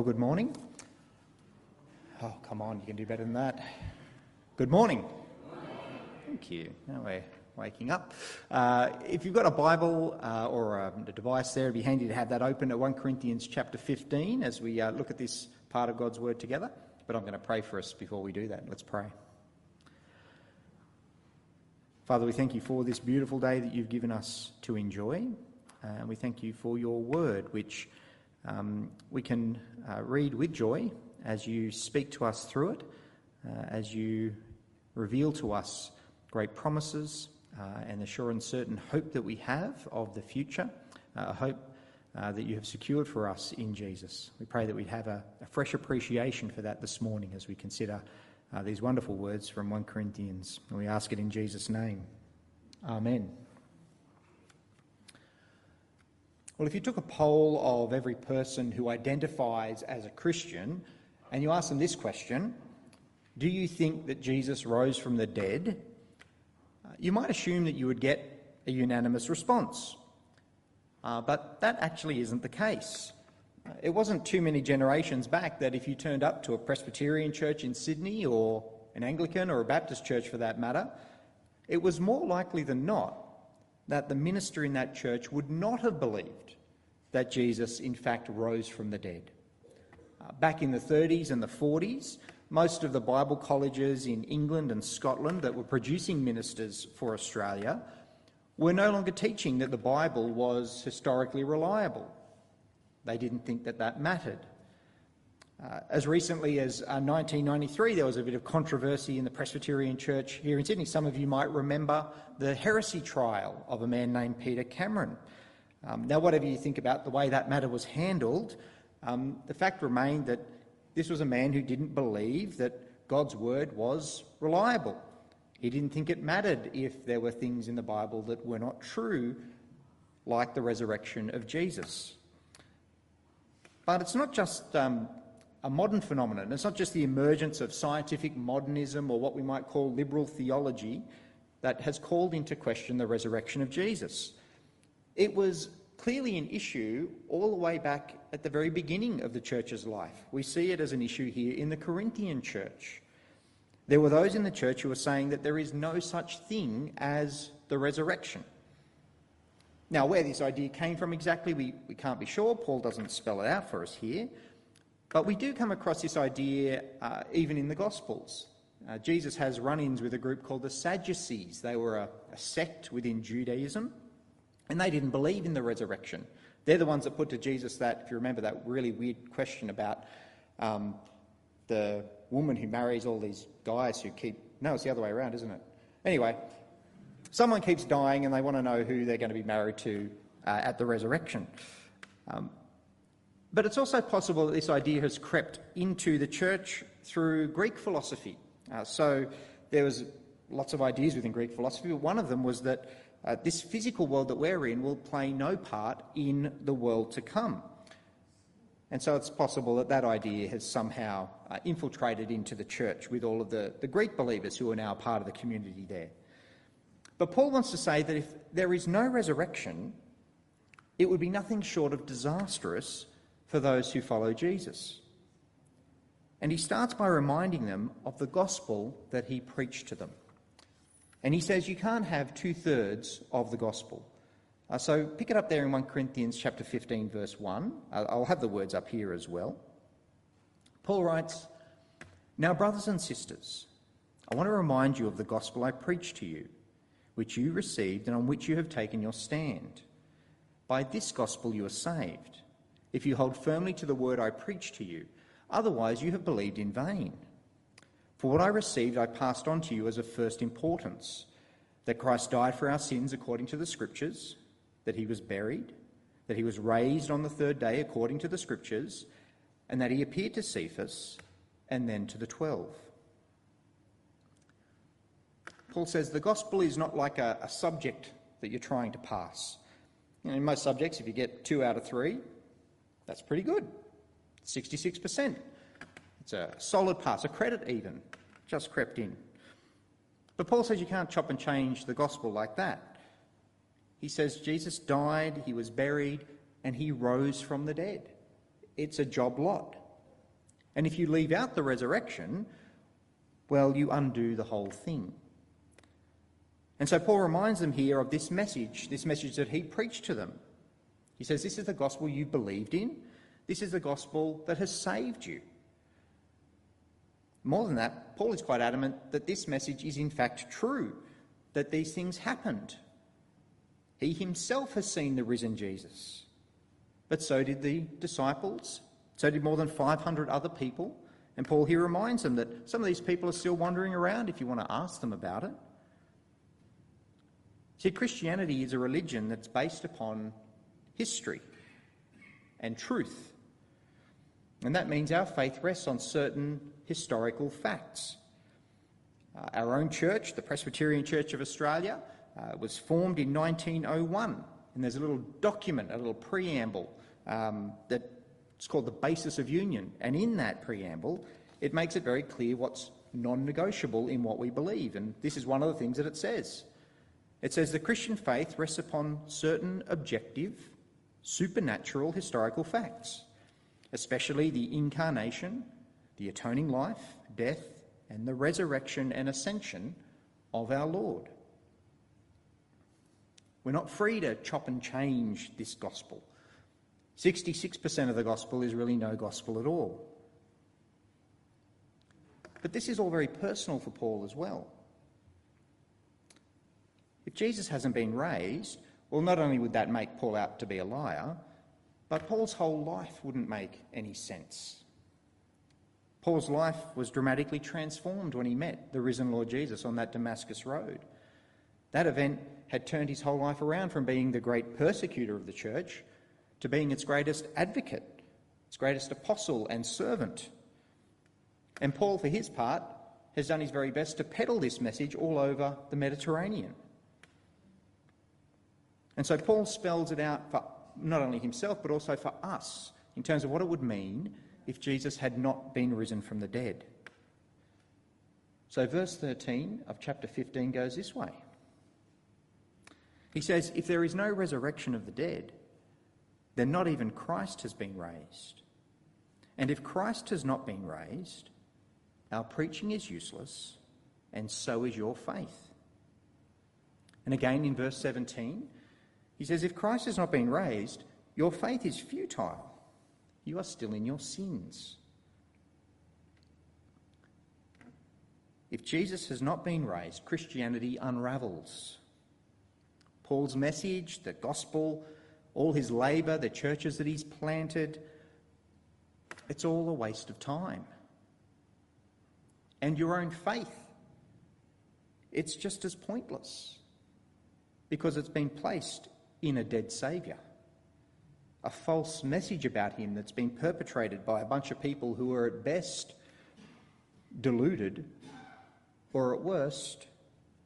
Well, good morning. Oh, come on, you can do better than that. Good morning. Thank you. Now we're waking up. Uh, if you've got a Bible uh, or a, a, device there, it'd be handy to have that open at 1 Corinthians chapter 15 as we uh, look at this part of God's Word together. But I'm going to pray for us before we do that. Let's pray. Father, we thank you for this beautiful day that you've given us to enjoy. And we thank you for your Word, which um, we can uh, read with joy as you speak to us through it, uh, as you reveal to us great promises uh, and the sure and certain hope that we have of the future, uh, a hope uh, that you have secured for us in Jesus. We pray that we'd have a, a fresh appreciation for that this morning as we consider uh, these wonderful words from 1 Corinthians. And we ask it in Jesus' name. Amen. Well, if you took a poll of every person who identifies as a Christian and you ask them this question Do you think that Jesus rose from the dead? Uh, you might assume that you would get a unanimous response. Uh, but that actually isn't the case. Uh, it wasn't too many generations back that if you turned up to a Presbyterian church in Sydney or an Anglican or a Baptist church for that matter, it was more likely than not that the minister in that church would not have believed that Jesus, in fact, rose from the dead. Uh, back in the 30s and the 40s, most of the Bible colleges in England and Scotland that were producing ministers for Australia were no longer teaching that the Bible was historically reliable. They didn't think that that mattered. Uh, as recently as uh, 1993, there was a bit of controversy in the Presbyterian Church here in Sydney. Some of you might remember the heresy trial of a man named Peter Cameron. Um, now, whatever you think about the way that matter was handled, um, the fact remained that this was a man who didn't believe that God's word was reliable. He didn't think it mattered if there were things in the Bible that were not true, like the resurrection of Jesus. But it's not just um, a modern phenomenon. It's not just the emergence of scientific modernism or what we might call liberal theology that has called into question the resurrection of Jesus. It was clearly an issue all the way back at the very beginning of the church's life. We see it as an issue here in the Corinthian church. There were those in the church who were saying that there is no such thing as the resurrection. Now, where this idea came from exactly, we, we can't be sure. Paul doesn't spell it out for us here. But we do come across this idea uh, even in the Gospels. Uh, Jesus has run ins with a group called the Sadducees. They were a, a, sect within Judaism, and they didn't believe in the resurrection. They're the ones that put to Jesus that, if you remember, that really weird question about um, the woman who marries all these guys who keep. No, it's the other way around, isn't it? Anyway, someone keeps dying and they want to know who they're going to be married to uh, at the resurrection. Um, but it's also possible that this idea has crept into the church through Greek philosophy. Uh, so there was lots of ideas within Greek philosophy, but one of them was that uh, this physical world that we're in will play no part in the world to come. And so it's possible that that idea has somehow uh, infiltrated into the church with all of the, the Greek believers who are now part of the community there. But Paul wants to say that if there is no resurrection, it would be nothing short of disastrous for those who follow Jesus. And he starts by reminding them of the gospel that he preached to them. And he says you can't have two thirds of the gospel. Uh, so pick it up there in 1 Corinthians chapter 15, verse 1. I'll have the words up here as well. Paul writes, Now, brothers and sisters, I want to remind you of the gospel I preached to you, which you received and on which you have taken your stand. By this gospel you are saved if you hold firmly to the word I preached to you. Otherwise, you have believed in vain. For what I received, I passed on to you as of first importance that Christ died for our sins according to the Scriptures, that he was buried, that he was raised on the third day according to the Scriptures, and that he appeared to Cephas and then to the twelve. Paul says the gospel is not like a, a subject that you're trying to pass. You know, in most subjects, if you get two out of three, that's pretty good. 66%. It's a solid pass, a credit even, just crept in. But Paul says you can't chop and change the gospel like that. He says Jesus died, he was buried, and he rose from the dead. It's a job lot. And if you leave out the resurrection, well, you undo the whole thing. And so Paul reminds them here of this message, this message that he preached to them. He says, This is the gospel you believed in. This is the gospel that has saved you. More than that, Paul is quite adamant that this message is in fact true, that these things happened. He himself has seen the risen Jesus. But so did the disciples, so did more than 500 other people. And Paul here reminds them that some of these people are still wandering around if you want to ask them about it. See, Christianity is a religion that's based upon history and truth. And that means our faith rests on certain historical facts. Uh, our own church, the Presbyterian Church of Australia, uh, was formed in 1901, and there's a little document, a little preamble um, that it's called the Basis of Union. And in that preamble, it makes it very clear what's non negotiable in what we believe. And this is one of the things that it says. It says the Christian faith rests upon certain objective, supernatural historical facts, especially the incarnation, the atoning life, death, and the resurrection and ascension of our Lord. We're not free to chop and change this gospel. 66% of the gospel is really no gospel at all. But this is all very personal for Paul as well. If Jesus hasn't been raised, well, not only would that make Paul out to be a liar, but Paul's whole life wouldn't make any sense. Paul's life was dramatically transformed when he met the risen Lord Jesus on that Damascus road. That event had turned his whole life around from being the great persecutor of the church to being its greatest advocate, its greatest apostle and servant. And Paul, for his part, has done his very best to peddle this message all over the Mediterranean. And so Paul spells it out for not only himself, but also for us in terms of what it would mean if Jesus had not been risen from the dead. So, verse 13 of chapter 15 goes this way. He says, If there is no resurrection of the dead, then not even Christ has been raised. And if Christ has not been raised, our preaching is useless, and so is your faith. And again in verse 17, he says, If Christ has not been raised, your faith is futile. You are still in your sins. If Jesus has not been raised, Christianity unravels. Paul's message, the gospel, all his labour, the churches that he's planted, it's all a waste of time. And your own faith, it's just as pointless because it's been placed in a dead Saviour. A false message about him that's been perpetrated by a bunch of people who are at best deluded or at worst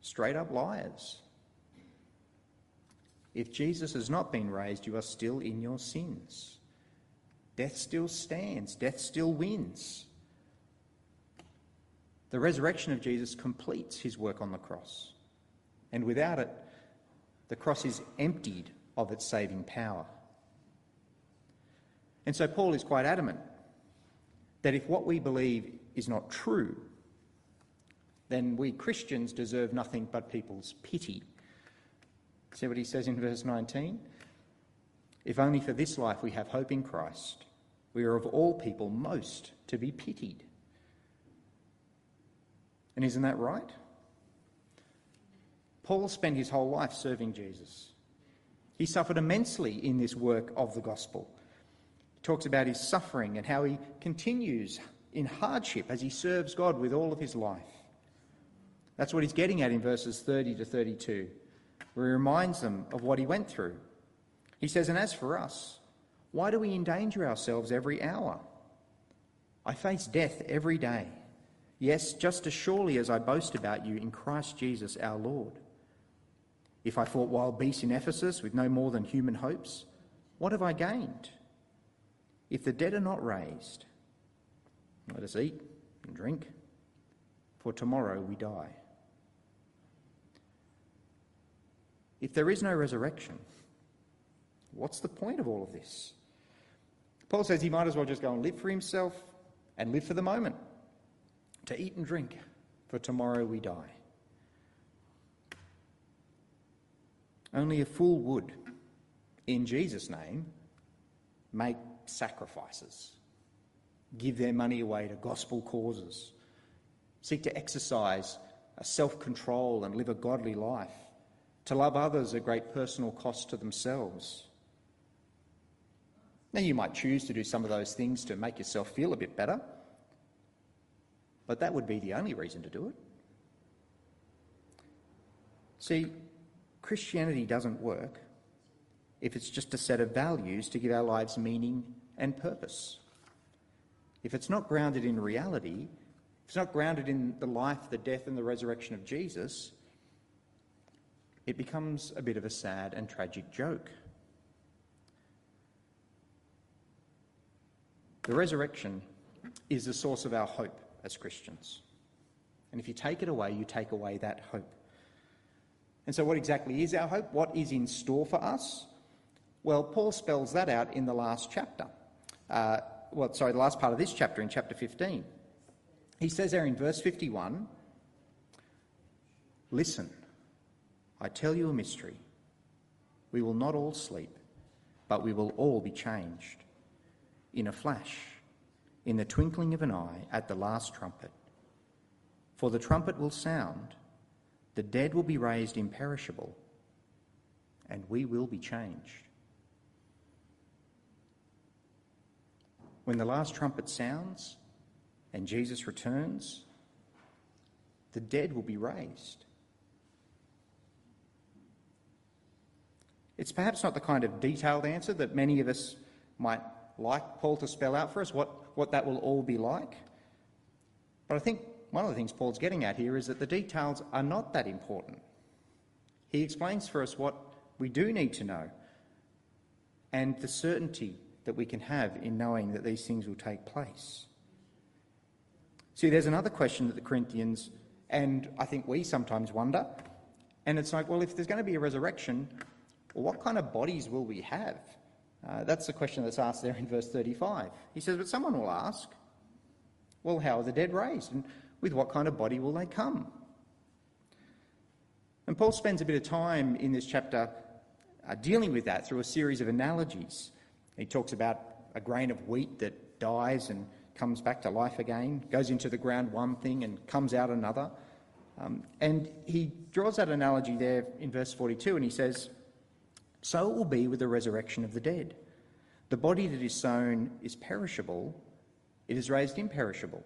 straight up liars. If Jesus has not been raised, you are still in your sins. Death still stands, death still wins. The resurrection of Jesus completes his work on the cross. And without it, the cross is emptied of its saving power. And so Paul is quite adamant that if what we believe is not true, then we Christians deserve nothing but people's pity See what he says in verse 19? If only for this life we have hope in Christ, we are of all people most to be pitied. And isn't that right? Paul spent his whole life serving Jesus. He suffered immensely in this work of the gospel. He talks about his suffering and how he continues in hardship as he serves God with all of his life. That's what he's getting at in verses 30 to 32 where he reminds them of what he went through. He says, And as for us, why do we endanger ourselves every hour? I face death every day. Yes, just as surely as I boast about you in Christ Jesus our Lord. If I fought wild beasts in Ephesus with no more than human hopes, what have I gained? If the dead are not raised, let us eat and drink, for tomorrow we die. If there is no resurrection, what's the point of all of this? Paul says he might as well just go and live for himself and live for the moment, to eat and drink, for tomorrow we die. Only a fool would, in Jesus' name, make sacrifices, give their money away to gospel causes, seek to exercise a self control and live a godly life, to love others at great personal cost to themselves. Now, you might choose to do some of those things to make yourself feel a bit better, but that would be the only reason to do it. See, Christianity doesn't work if it's just a set of values to give our lives meaning and purpose. If it's not grounded in reality, if it's not grounded in the life, the death, and the resurrection of Jesus, it becomes a bit of a sad and tragic joke. The resurrection is the source of our hope as Christians. And if you take it away, you take away that hope. And so, what exactly is our hope? What is in store for us? Well, Paul spells that out in the last chapter. Uh, well, sorry, the last part of this chapter, in chapter 15. He says there in verse 51 Listen, I tell you a mystery. We will not all sleep, but we will all be changed in a flash, in the twinkling of an eye, at the last trumpet. For the trumpet will sound, the dead will be raised imperishable, and we will be changed. When the last trumpet sounds and Jesus returns, the dead will be raised. It's perhaps not the kind of detailed answer that many of us might like Paul to spell out for us what, what that will all be like. But I think one of the things Paul's getting at here is that the details are not that important. He explains for us what we do need to know and the certainty that we can have in knowing that these things will take place. See, there's another question that the Corinthians, and I think we sometimes wonder, and it's like, well, if there's going to be a resurrection, what kind of bodies will we have? Uh, that's the question that's asked there in verse 35. He says, But someone will ask, Well, how are the dead raised? And with what kind of body will they come? And Paul spends a bit of time in this chapter uh, dealing with that through a series of analogies. He talks about a grain of wheat that dies and comes back to life again, goes into the ground one thing and comes out another. Um, and he draws that analogy there in verse 42 and he says, so it will be with the resurrection of the dead. The body that is sown is perishable, it is raised imperishable.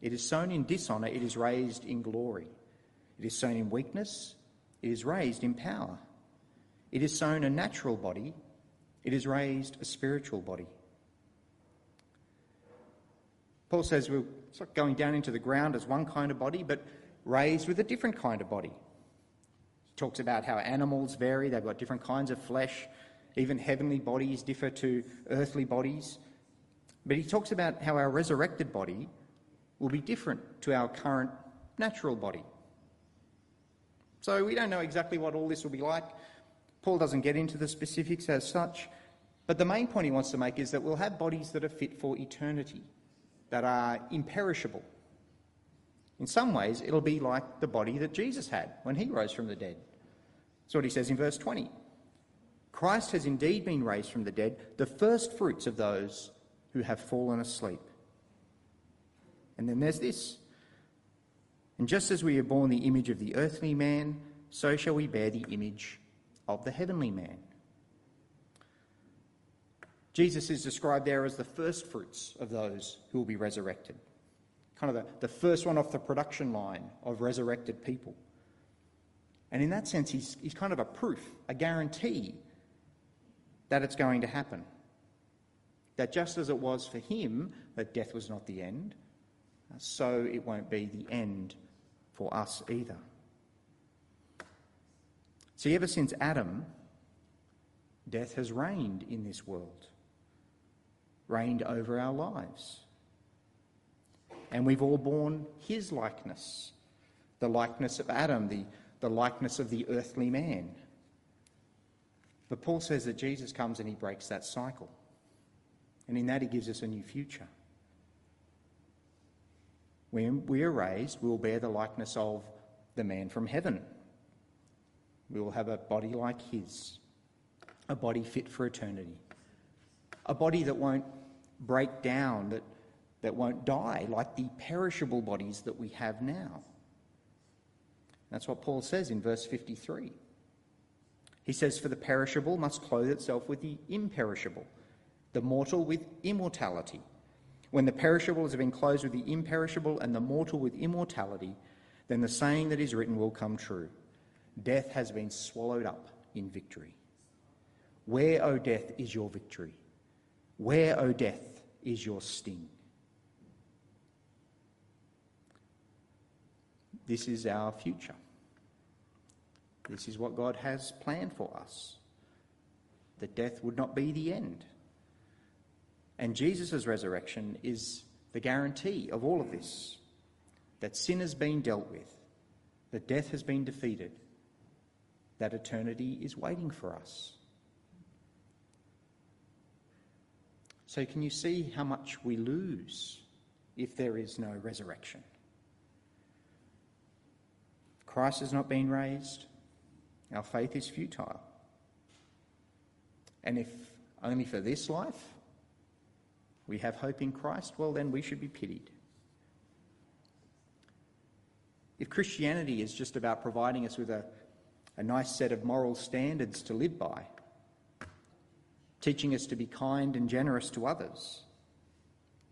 It is sown in dishonour, it is raised in glory. It is sown in weakness, it is raised in power. It is sown a natural body, it is raised a spiritual body. Paul says we're going down into the ground as one kind of body, but raised with a different kind of body He talks about how animals vary, they've got different kinds of flesh, even heavenly bodies differ to earthly bodies. But he talks about how our resurrected body will be different to our current natural body. So we don't know exactly what all this will be like. Paul doesn't get into the specifics as such. But the main point he wants to make is that we'll have bodies that are fit for eternity, that are imperishable, in some ways, it'll be like the body that Jesus had when he rose from the dead. That's what he says in verse 20. Christ has indeed been raised from the dead, the first fruits of those who have fallen asleep. And then there's this. And just as we have borne the image of the earthly man, so shall we bear the image of the heavenly man. Jesus is described there as the first fruits of those who will be resurrected kind of the, the first one off the production line of resurrected people. And in that sense, he's, he's kind of a proof, a guarantee that it's going to happen. That just as it was for him that death was not the end, so it won't be the end for us either. See, ever since Adam, death has reigned in this world, reigned over our lives and we've all borne his likeness the likeness of Adam, the, the likeness of the earthly man. But Paul says that Jesus comes and he breaks that cycle. And in that, he gives us a new future. When we are raised, we will bear the likeness of the man from heaven. We will have a body like his, a body fit for eternity, a body that won't break down, that, that won't die like the perishable bodies that we have now. That's what Paul says in verse 53. He says, For the perishable must clothe itself with the imperishable, the mortal with immortality. When the perishable has been clothed with the imperishable and the mortal with immortality, then the saying that is written will come true Death has been swallowed up in victory. Where, O death, is your victory? Where, O death, is your sting? This is our future. This is what God has planned for us. That death would not be the end. And Jesus' resurrection is the guarantee of all of this that sin has been dealt with, that death has been defeated, that eternity is waiting for us. So, can you see how much we lose if there is no resurrection? Christ has not been raised, our faith is futile. And if only for this life we have hope in Christ, well, then we should be pitied. If Christianity is just about providing us with a, a nice set of moral standards to live by, teaching us to be kind and generous to others,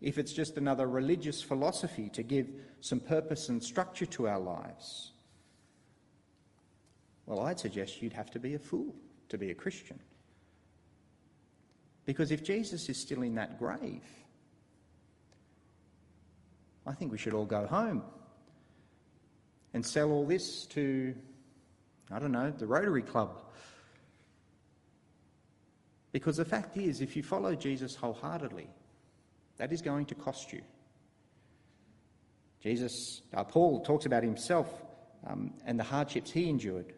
if it's just another religious philosophy to give some purpose and structure to our lives, well, I'd suggest you'd have to be a fool to be a Christian. Because if Jesus is still in that grave, I think we should all go home and sell all this to, I don't know, the Rotary Club. Because the fact is, if you follow Jesus wholeheartedly, that is going to cost you. Jesus, uh, Paul talks about himself um, and the hardships he endured.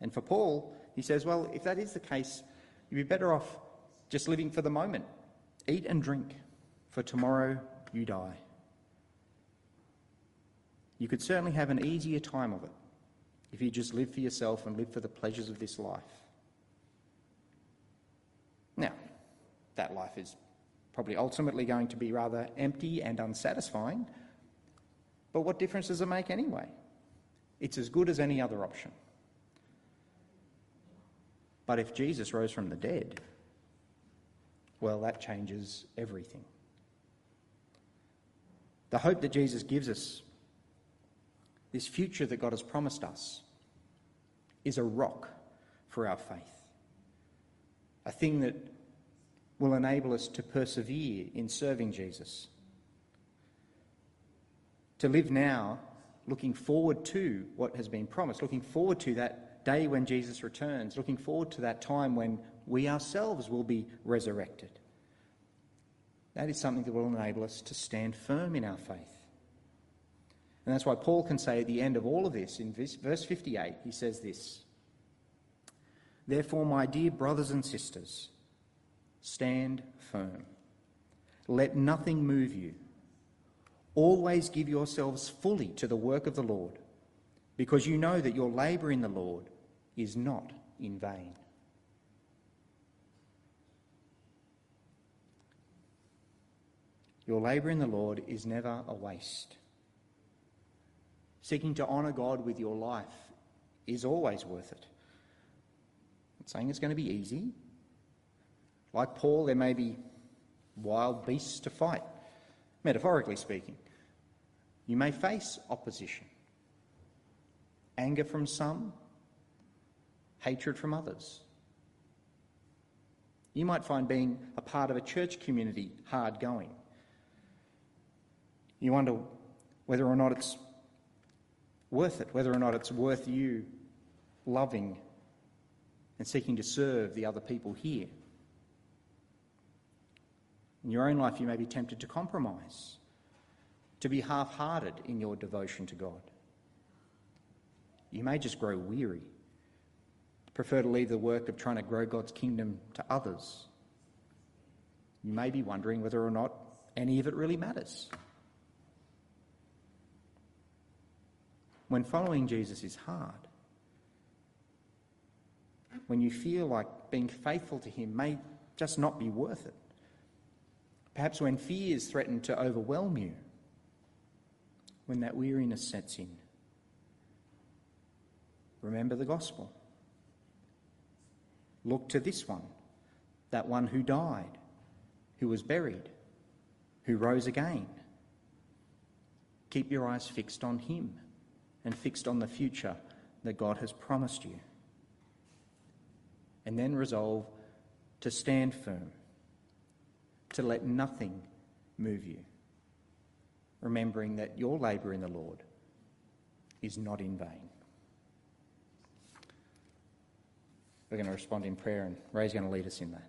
And for Paul, he says, well, if that is the case, you'd be better off just living for the moment. Eat and drink, for tomorrow you die. You could certainly have an easier time of it if you just live for yourself and live for the pleasures of this life. Now, that life is probably ultimately going to be rather empty and unsatisfying, but what difference does it make anyway? It's as good as any other option. But if Jesus rose from the dead, well, that changes everything. The hope that Jesus gives us, this future that God has promised us, is a rock for our faith. A thing that will enable us to persevere in serving Jesus. To live now looking forward to what has been promised, looking forward to that day when Jesus returns, looking forward to that time when we ourselves will be resurrected. That is something that will enable us to stand firm in our faith. And that's why Paul can say at the end of all of this, in verse 58, he says this Therefore, my dear brothers and sisters, stand firm. Let nothing move you. Always give yourselves fully to the work of the Lord, because you know that your labour in the Lord is not in vain. Your labour in the Lord is never a waste. Seeking to honour God with your life is always worth it. I'm not saying it's going to be easy. Like Paul, there may be wild beasts to fight, metaphorically speaking. You may face opposition, anger from some, hatred from others. You might find being a part of a church community hard going. You wonder whether or not it's worth it, whether or not it's worth you loving and seeking to serve the other people here. In your own life, you may be tempted to compromise, to be half hearted in your devotion to God. You may just grow weary prefer to leave the work of trying to grow God's kingdom to others. You may be wondering whether or not any of it really matters. When following Jesus is hard, when you feel like being faithful to Him may just not be worth it, perhaps when fears threaten to overwhelm you, when that weariness sets in, remember the gospel. Look to this one, that one who died, who was buried, who rose again. Keep your eyes fixed on him and fixed on the future that God has promised you. And then resolve to stand firm, to let nothing move you, remembering that your labour in the Lord is not in vain. We're going to respond in prayer, and Ray's going to lead us in that.